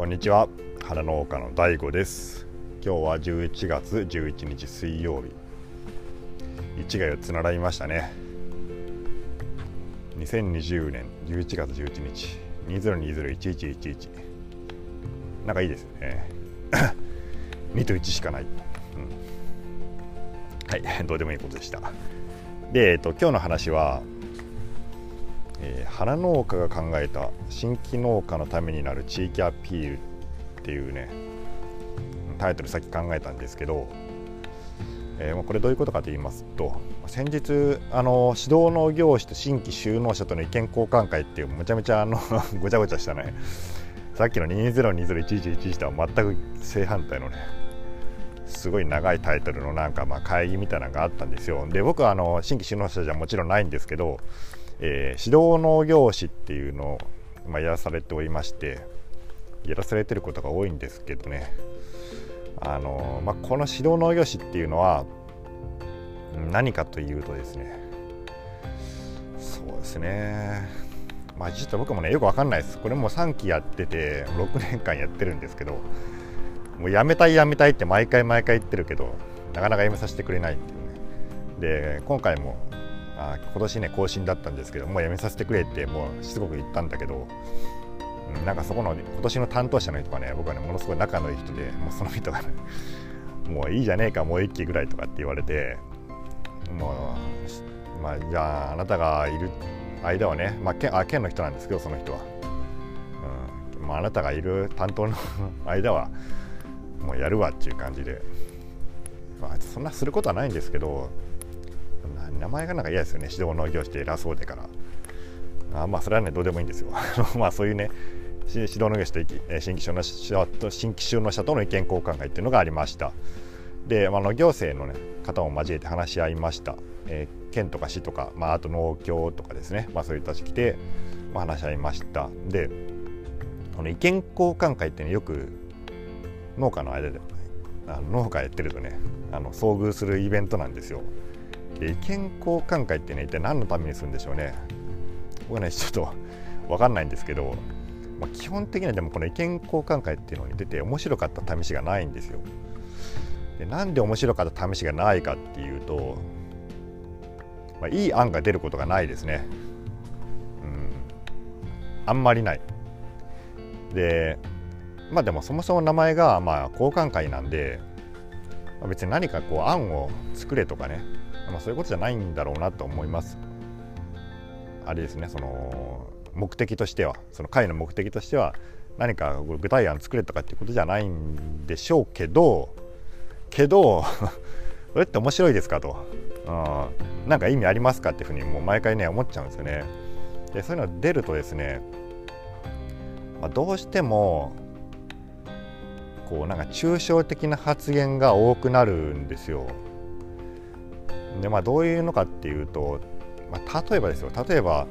こんにちは。花農家の DAIGO です。今日は11月11日水曜日。1が4つ並びましたね。2020年11月11日。20201111なんかいいですよね。2と1しかない、うん、はい。どうでもいいことでした。で、えっと、今日の話はえー、花農家が考えた新規農家のためになる地域アピールっていうねタイトルさっき考えたんですけど、えー、これどういうことかと言いますと先日あの指導農業士と新規就農者との意見交換会っていうむちゃむちゃあの ごちゃごちゃしたね。さっきの20201111とは全く正反対のねすごい長いタイトルのなんかまあ会議みたいなのがあったんですよで僕はあの新規就農者じゃもちろんないんですけどえー、指導農業士っていうのを、まあ、やらされておりましてやらされてることが多いんですけどね。あの、まあ、この指導農業士っていうのは何かというとですね。そうですね。まあちょっと僕もねよくわかんないです。これもう3期やってて6年間やってるんですけどもうやめたいやめたいって毎回毎回言ってるけどなかなかやめさせてくれないっていうね。で今回もあ今年ね更新だったんですけどもうやめさせてくれってもうしつこく言ったんだけど、うん、なんかそこの今年の担当者の人がね僕はねものすごい仲のいい人でもうその人が、ね、もういいじゃねえかもう一期ぐらいとかって言われてもうまあじゃああなたがいる間はね、まあ、県あ県の人なんですけどその人は、うんまあ、あなたがいる担当の 間はもうやるわっていう感じで、まあ、そんなすることはないんですけど名前がなんか嫌ですよね。指導農業して偉そうでから。あまあそれはねどうでもいいんですよ。まあそういうね指導農業して新規就農者と新規就農者との意見交換会っていうのがありました。で、まあ、の行政の、ね、方も交えて話し合いました、えー、県とか市とか、まあ、あと農協とかですね、まあ、そういう人たち来て、まあ、話し合いました。でこの意見交換会ってねよく農家の間であの農家やってるとねあの遭遇するイベントなんですよ。で意見交換会ってね一体何のためにするんでしょうね。僕はねちょっと分かんないんですけど、まあ、基本的にはでもこの意見交換会っていうのに出て面白かった試しがないんですよ。でなんで面白かった試しがないかっていうと、まあ、いい案が出ることがないですね。うん。あんまりない。でまあでもそもそも名前がまあ交換会なんで別に何かこう案を作れとかねまあ、そういうことじゃないんだろうなと思います。あれですねその目的としてはその会の目的としては何か具体案作れとかっていうことじゃないんでしょうけどけど それって面白いですかと、うん、なんか意味ありますかっていうふうにもう毎回ね思っちゃうんですよね。でそういうの出るとですね、まあ、どうしてもこうなんか抽象的な発言が多くなるんですよ。でまあどういうのかっていうと、まあ、例えばですよ例えば、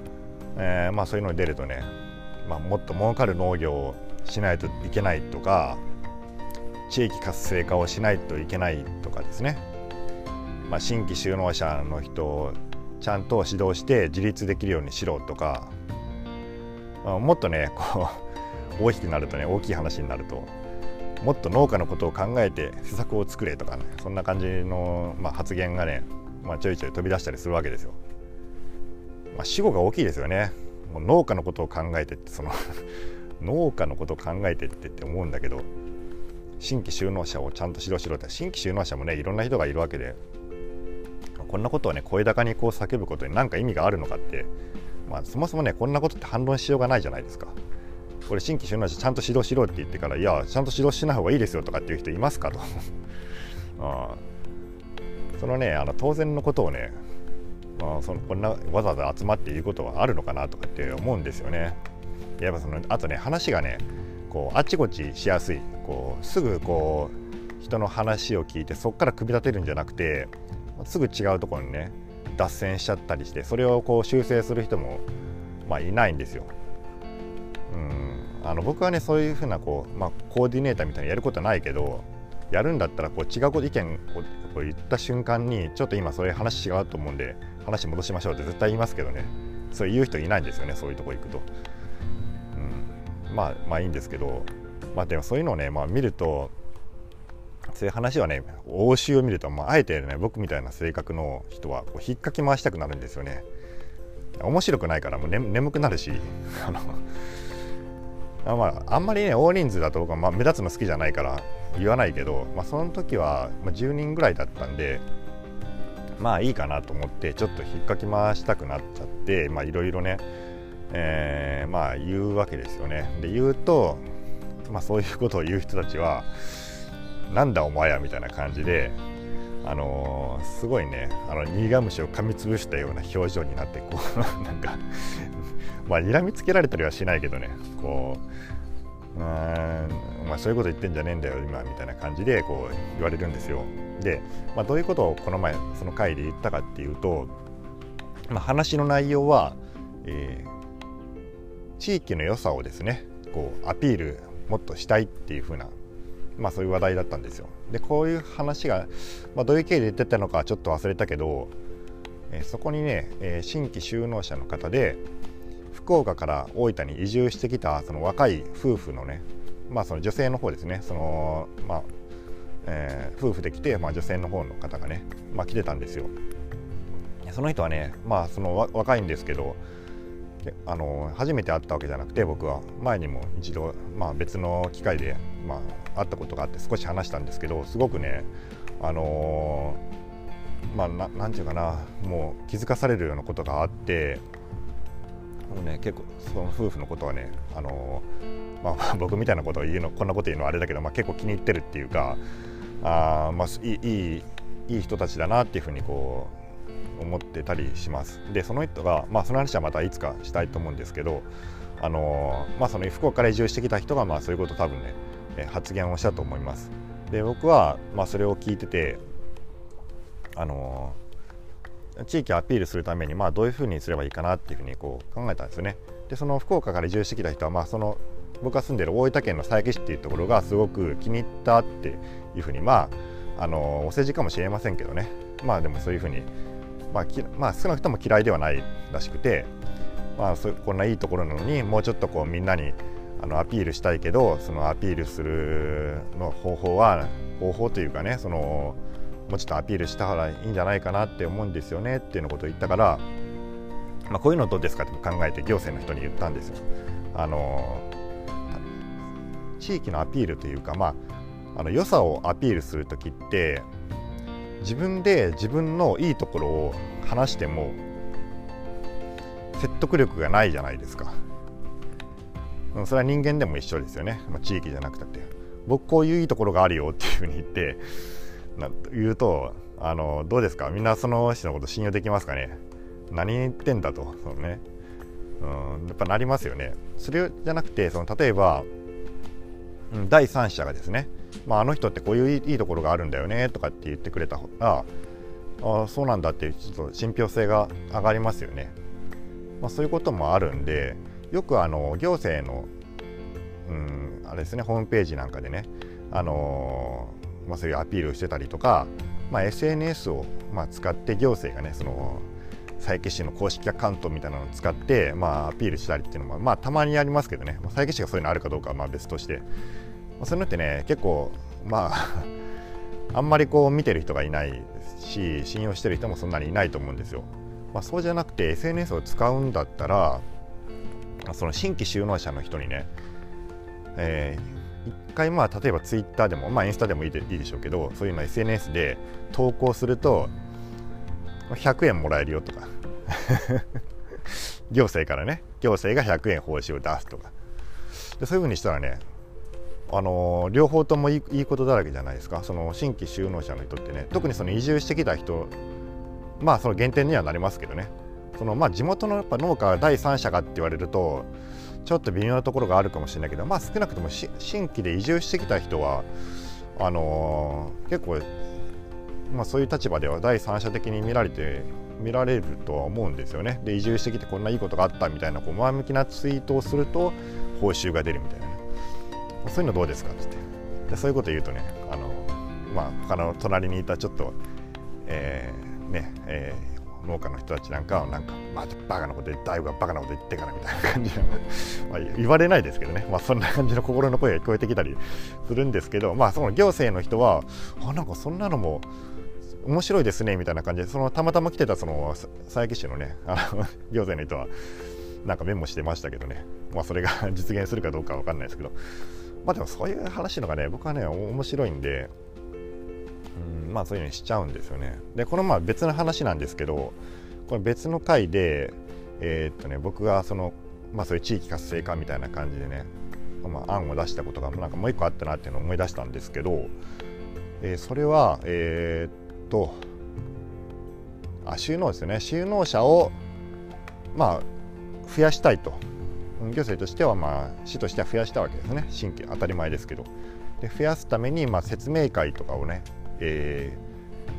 えー、まあそういうのに出るとね、まあ、もっと儲かる農業をしないといけないとか地域活性化をしないといけないとかですね、まあ、新規就農者の人をちゃんと指導して自立できるようにしろとか、まあ、もっとねこう大きくなるとね大きい話になるともっと農家のことを考えて施策を作れとかねそんな感じの、まあ、発言がねまあ、ちょいちょい飛び出したりするわけですよ。まあ、死後が大きいですよね。もう農家のことを考えてってその 農家のことを考えてってって思うんだけど新規就農者をちゃんと指導しろって新規就農者もねいろんな人がいるわけでこんなことをね声高にこう叫ぶことに何か意味があるのかって、まあ、そもそもねこんなことって反論しようがないじゃないですか。これ新規就農者ちゃんと指導しろって言ってからいやちゃんと指導しない方がいいですよとかっていう人いますかとあ そのねあの当然のことをね、まあ、そのこんなわざわざ集まって言うことはあるのかなとかって思うんですよね。やっぱそのあとね話がねこうあちこちしやすいこうすぐこう人の話を聞いてそこから組み立てるんじゃなくてすぐ違うところにね脱線しちゃったりしてそれをこう修正する人も、まあ、いないんですよ。うんあの僕はねそういうふうなこう、まあ、コーディネーターみたいにやることはないけどやるんだったらこう違う意見を言った瞬間にちょっと今それ話違うと思うんで話戻しましょうって絶対言いますけどね。そう言う人いないんですよねそういうとこ行くと、うん、まあまあいいんですけど。まあでもそういうのをね、まあ、見るとそういう話はね欧州を見ると、まあ、あえてね僕みたいな性格の人はこう引っかき回したくなるんですよね。面白くないからもう、ね、眠くなるし あのあまあ、あんまりね大人数だと僕はまあ目立つの好きじゃないから言わないけど、まあ、その時は10人ぐらいだったんでまあいいかなと思ってちょっと引っかき回したくなっちゃっていろいろね、えー、まあ言うわけですよね。で言うと、まあ、そういうことを言う人たちはなんだお前やみたいな感じで、あのー、すごいねあの苦虫を噛みつぶしたような表情になってこう なんかまあ睨みつけられたりはしないけどねこううんまあ、そういうこと言ってんじゃねえんだよ今みたいな感じでこう言われるんですよ。で、まあ、どういうことをこの前その回で言ったかっていうと、まあ、話の内容は、えー、地域の良さをですねこうアピールもっとしたいっていう風なまあそういう話題だったんですよ。でこういう話が、まあ、どういう経緯で言ってたのかちょっと忘れたけど、えー、そこにね、えー、新規就農者の方で福岡から大分に移住してきたその若い夫婦のねまあその女性の方ですねそのまあ、えー、夫婦で来て、まあ、女性の方の方がね、まあ、来てたんですよ。その人はねまあその若いんですけどあの初めて会ったわけじゃなくて僕は前にも一度、まあ、別の機会で、まあ、会ったことがあって少し話したんですけどすごくねあのー、まあななんていうかなもう気づかされるようなことがあってもうね結構その夫婦のことはねあのー、まあ、僕みたいなことを言うのこんなこと言うのはあれだけど、まあ、結構気に入ってるっていうかあ、まあ、いいいい人たちだなっていうふうにこう思ってたりします。でその人が、まあ、その話はまたいつかしたいと思うんですけど、あのまあ、その福岡から移住してきた人が、まあ、そういうこと多分ね発言をしたと思います。で僕は、まあ、それを聞いてて、あの地域をアピールするために、まあ、どういうふうにすればいいかなっていうふうにこう考えたんですよね。でその福岡から移住してきた人は、まあ、その僕が住んでる大分県の佐伯市っていうところがすごく気に入ったっていうふうにまああのお世辞かもしれませんけどねまあでもそういうふうにまあき、まあ、少なくとも嫌いではないらしくて、まあ、そこんないいところなのにもうちょっとこうみんなにあのアピールしたいけどそのアピールするの方法は方法というかねそのもうちょっとアピールした方がいいんじゃないかなって思うんですよねっていうのことを言ったから、まあ、こういうのどうですか？って考えて行政の人に言ったんですよ。あの地域のアピールというか、まあ、あの良さをアピールする時って自分で自分のいいところを話しても説得力がないじゃないですか。それは人間でも一緒ですよね、まあ、地域じゃなくたって。僕こういういいところがあるよっていうふうに言って言うとあのどうですか？みんなその人のこと信用できますかね？何言ってんだとそのね、うん、やっぱなりますよね。それじゃなくてその例えば、うん、第三者がですねまあ、あの人ってこういういいところがあるんだよねとかって言ってくれたらあそうなんだっていうちょっと信憑性が上がりますよね。まあ、そういうこともあるんでよくあの行政の、うん、あれですねホームページなんかでね、あのまあ、そういうアピールをしてたりとか、まあ、SNS をまあ使って行政がねその佐伯市の公式アカウントみたいなのを使って、まあ、アピールしたりっていうのも、まあ、たまにありますけどね、まあ、佐伯市がそういうのあるかどうかはまあ別としてまあそういうのってね結構まあ あんまりこう見てる人がいないし信用してる人もそんなにいないと思うんですよ。まあ、そうじゃなくて SNS を使うんだったらその新規就農者の人にね、えー、一回まあ例えばツイッターでも、まあ、インスタでもいいでいいでしょうけどそういうの SNS で投稿すると100円もらえるよとか。行政からね。行政が100円報酬を出すとか。でそういうふうにしたらねあの両方ともいいいいことだらけじゃないですか。その新規就農者の人ってね特にその移住してきた人まあその減点にはなりますけどね。そのまあ地元のやっぱ農家が第三者かって言われるとちょっと微妙なところがあるかもしれないけどまあ少なくとも新規で移住してきた人はあのー、結構、まあ、そういう立場では第三者的に見られて見られるとは思うんですよね。で移住してきてこんないいことがあったみたいなこう前向きなツイートをすると報酬が出るみたいなね。そういうのどうですか?」っつってでそういうこと言うとねあの、まあ、他の隣にいたちょっと、えー、ねえー、農家の人たちなんかはなんか、まあ、バカなこと言って大悟がバカなこと言ってからみたいな感じの。ま言われないですけどね、まあ、そんな感じの心の声が聞こえてきたりするんですけど、まあ、その行政の人はあなんかそんなのも面白いですねみたいな感じでそのたまたま来てたその佐伯市のねあの 行政の人はなんかメモしてましたけどね、まあ、それが実現するかどうかは分かんないですけど、まあ、でもそういう話のがね僕はね面白いんで、まあそういうのにしちゃうんですよね。でこのまあ別の話なんですけどこれ別の回でえー、っとね僕がそのまあそういう地域活性化みたいな感じでね、まあ、案を出したことがなんかもう一個あったなっていうのを思い出したんですけど、えー、それはえー、っとあ収納ですよね。収納者をまあ増やしたいと。行政としてはまあ市としては増やしたわけですね。新規当たり前ですけど。で増やすためにまあ説明会とかをね、え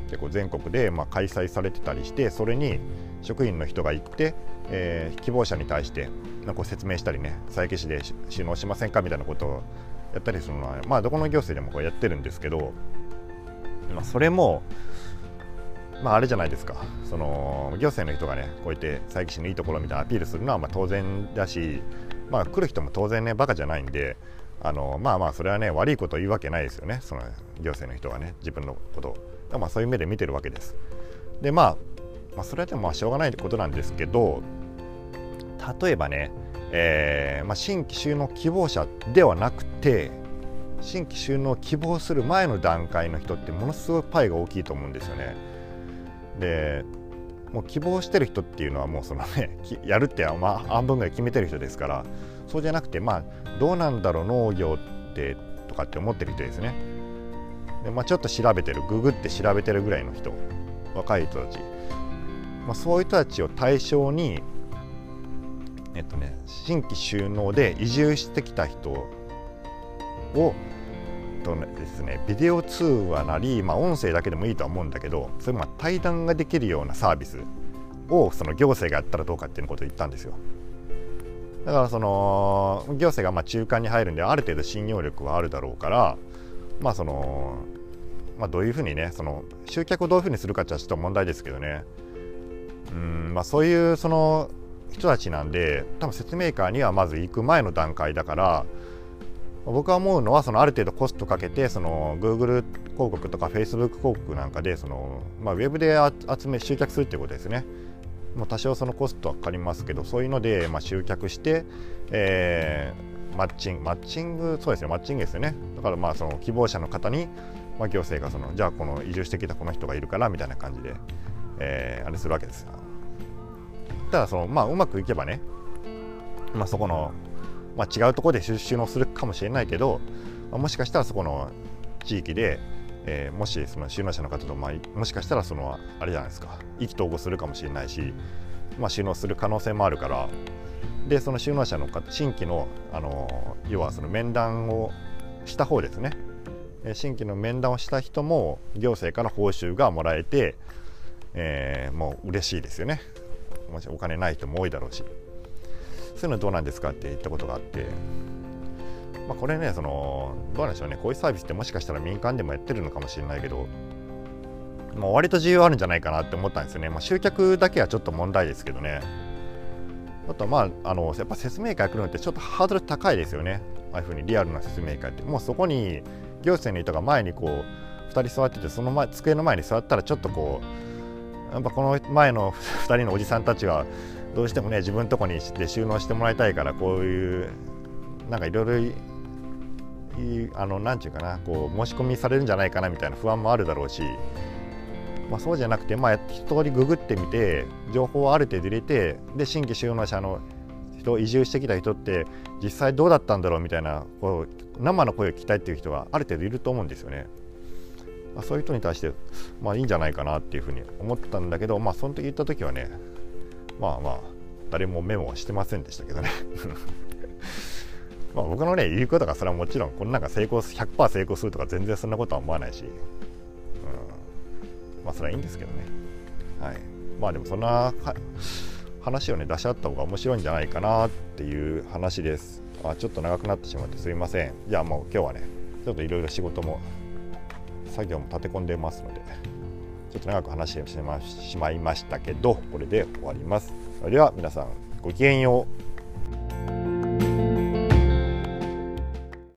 ー、結構全国でまあ開催されてたりしてそれに職員の人が行って、えー、希望者に対してなんか説明したりね佐伯市で収納しませんかみたいなことをやったりするのはまあどこの行政でもこうやってるんですけど、まあ、それもまあ、あれじゃないですか。その行政の人がねこうやって佐伯市のいいところみたいなアピールするのはまあ当然だし、まあ、来る人も当然ねバカじゃないんであのまあまあそれはね悪いこと言うわけないですよね。その行政の人がね自分のことを。まあそういう目で見てるわけです。でまあ、まあ、それはでもまあしょうがないことなんですけど例えばね、えーまあ、新規収納希望者ではなくて新規収納希望する前の段階の人ってものすごいパイが大きいと思うんですよね。でもう希望してる人っていうのはもうそのね やるってま半分ぐらい決めてる人ですからそうじゃなくてまあどうなんだろう農業ってとかって思ってる人ですね。で、まあ、ちょっと調べてるググって調べてるぐらいの人若い人たち、まあ、そういう人たちを対象にえっとね新規収納で移住してきた人をとですねビデオ通話なり、まあ、音声だけでもいいとは思うんだけどそれまあ対談ができるようなサービスをその行政がやったらどうかっていうことを言ったんですよ。だからその行政がまあ中間に入るんである程度信用力はあるだろうからまあそのまあどういうふうにねその集客をどういうふうにするかってちょっと問題ですけどねうんまあそういうその人たちなんで多分説明会にはまず行く前の段階だから僕は思うのはそのある程度コストかけてその Google 広告とか Facebook 広告なんかでその、まあ、ウェブで集め集客するっていうことですね。もう多少そのコストはかかりますけどそういうのでまあ集客して、えー、マッチングマッチングそうですねマッチングですよね。だからまあその希望者の方に、まあ、行政がそのじゃあこの移住してきたこの人がいるからみたいな感じで、えー、あれするわけですただそのまあうまくいけばね、まあ、そこのまあ、違うところで収納するかもしれないけど、まあ、もしかしたらそこの地域で、えー、もしその収納者の方と、まあ、もしかしたらそのあれじゃないですか。意気投合するかもしれないし、まあ、収納する可能性もあるから。でその収納者の方新規のあの要はその面談をした方ですね。新規の面談をした人も行政から報酬がもらえて、えー、もう嬉しいですよね。もしお金ない人も多いだろうし。そういうのどうなんですかって言ったことがあって、まあ、これねそのどうなんでしょうね。こういうサービスってもしかしたら民間でもやってるのかもしれないけど、まあ、割と需要あるんじゃないかなって思ったんですよね、まあ、集客だけはちょっと問題ですけどね。あとまああのやっぱ説明会来るのってちょっとハードル高いですよね。ああいうふうにリアルな説明会って。もうそこに行政の人が前にこう2人座っててその前机の前に座ったらちょっとこうやっぱこの前の 2人のおじさんたちはどうしてもね自分のとこにで収納してもらいたいからこういうなんかいろいろあのなんていうかなこう申し込みされるんじゃないかなみたいな不安もあるだろうし、まあ、そうじゃなくて、まあ、一通りググってみて情報をある程度入れてで新規収納者の人移住してきた人って実際どうだったんだろうみたいなこう生の声を聞きたいっていう人はある程度いると思うんですよね。まあ、そういう人に対して、まあ、いいんじゃないかなっていうふうに思ったんだけど、まあ、その時言った時はねまあまあ誰もメモはしてませんでしたけどねまあ僕のね言うことがそれはもちろんこんなんか成功100%成功するとか全然そんなことは思わないし、うん、まあそれはいいんですけどね。はい。まあでもそんな話をね出し合った方が面白いんじゃないかなっていう話です。あちょっと長くなってしまってすいません。じゃあもう今日はねちょっといろいろ仕事も作業も立て込んでますのでちょっと長く話してしまいましたけどこれで終わります。それでは皆さんごきげんよう。